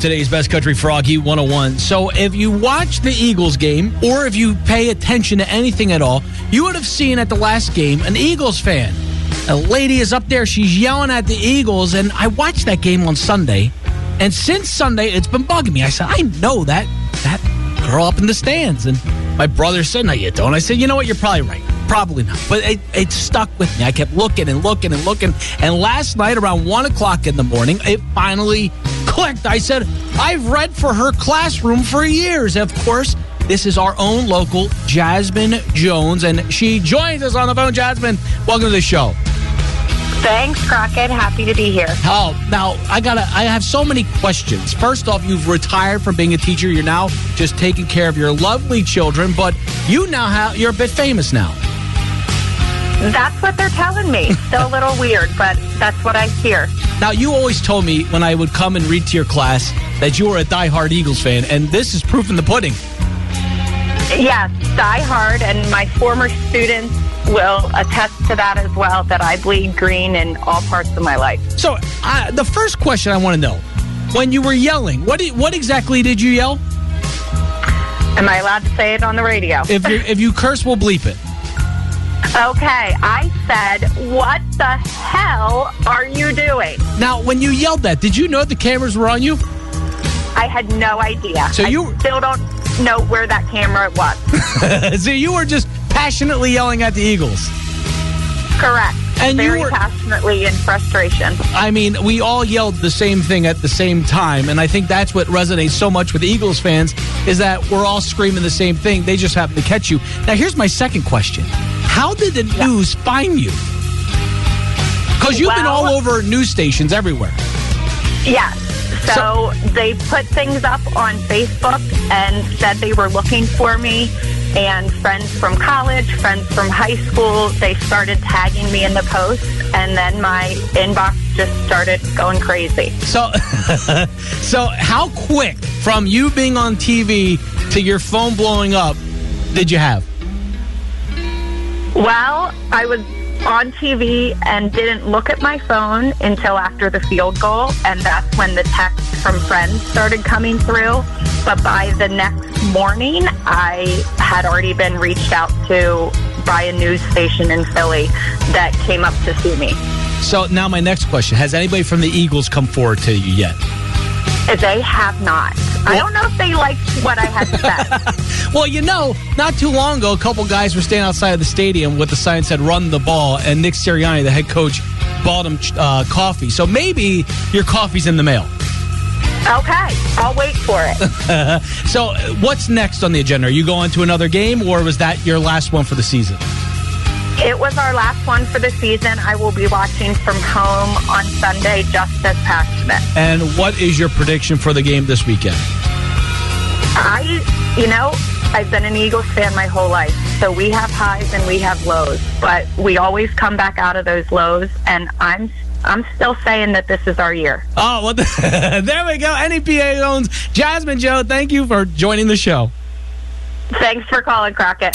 today's Best Country Froggy 101. So, if you watch the Eagles game or if you pay attention to anything at all, you would have seen at the last game an Eagles fan. A lady is up there, she's yelling at the Eagles, and I watched that game on Sunday. And since Sunday, it's been bugging me. I said, I know that that girl up in the stands. And my brother said, No, you don't. I said, You know what? You're probably right. Probably not. But it, it stuck with me. I kept looking and looking and looking. And last night, around one o'clock in the morning, it finally clicked. I said, I've read for her classroom for years. Of course, this is our own local Jasmine Jones, and she joins us on the phone. Jasmine, welcome to the show. Thanks, Crockett. Happy to be here. Oh, now I gotta. I have so many questions. First off, you've retired from being a teacher. You're now just taking care of your lovely children, but you now have. You're a bit famous now. That's what they're telling me. Still a little weird, but that's what I hear. Now, you always told me when I would come and read to your class that you were a diehard Eagles fan, and this is proof in the pudding. Yes, die hard, and my former students will attest to that as well. That I bleed green in all parts of my life. So, uh, the first question I want to know: when you were yelling, what did, what exactly did you yell? Am I allowed to say it on the radio? If you if you curse, we'll bleep it. Okay, I said, what the hell are you doing? Now, when you yelled that, did you know the cameras were on you? I had no idea. So you- I still don't know where that camera was. so you were just passionately yelling at the Eagles. Correct. And you were- passionately in frustration. I mean, we all yelled the same thing at the same time, and I think that's what resonates so much with Eagles fans is that we're all screaming the same thing. They just happen to catch you. Now, here's my second question: How did the news find you? Because you've been all over news stations everywhere. Yes. So, they put things up on Facebook and said they were looking for me. And friends from college, friends from high school, they started tagging me in the post. And then my inbox just started going crazy. So, so how quick from you being on TV to your phone blowing up did you have? Well, I was on TV and didn't look at my phone until after the field goal, and that's when the texts from friends started coming through. But by the next morning, I had already been reached out to by a news station in Philly that came up to see me. So now my next question: Has anybody from the Eagles come forward to you yet? They have not. I don't know if they liked what I had said. Well, you know, not too long ago, a couple guys were standing outside of the stadium with the sign that said "Run the ball," and Nick Sirianni, the head coach, bought them uh, coffee. So maybe your coffee's in the mail. okay, I'll wait for it. So, what's next on the agenda? Are you going to another game, or was that your last one for the season? It was our last one for the season. I will be watching from home on Sunday, just as passionate. And what is your prediction for the game this weekend? I, you know, I've been an Eagles fan my whole life. So we have highs and we have lows, but we always come back out of those lows. And I'm, I'm still saying that this is our year. Oh, well, there we go. NEPA owns Jasmine Joe. Thank you for joining the show. Thanks for calling, Crockett.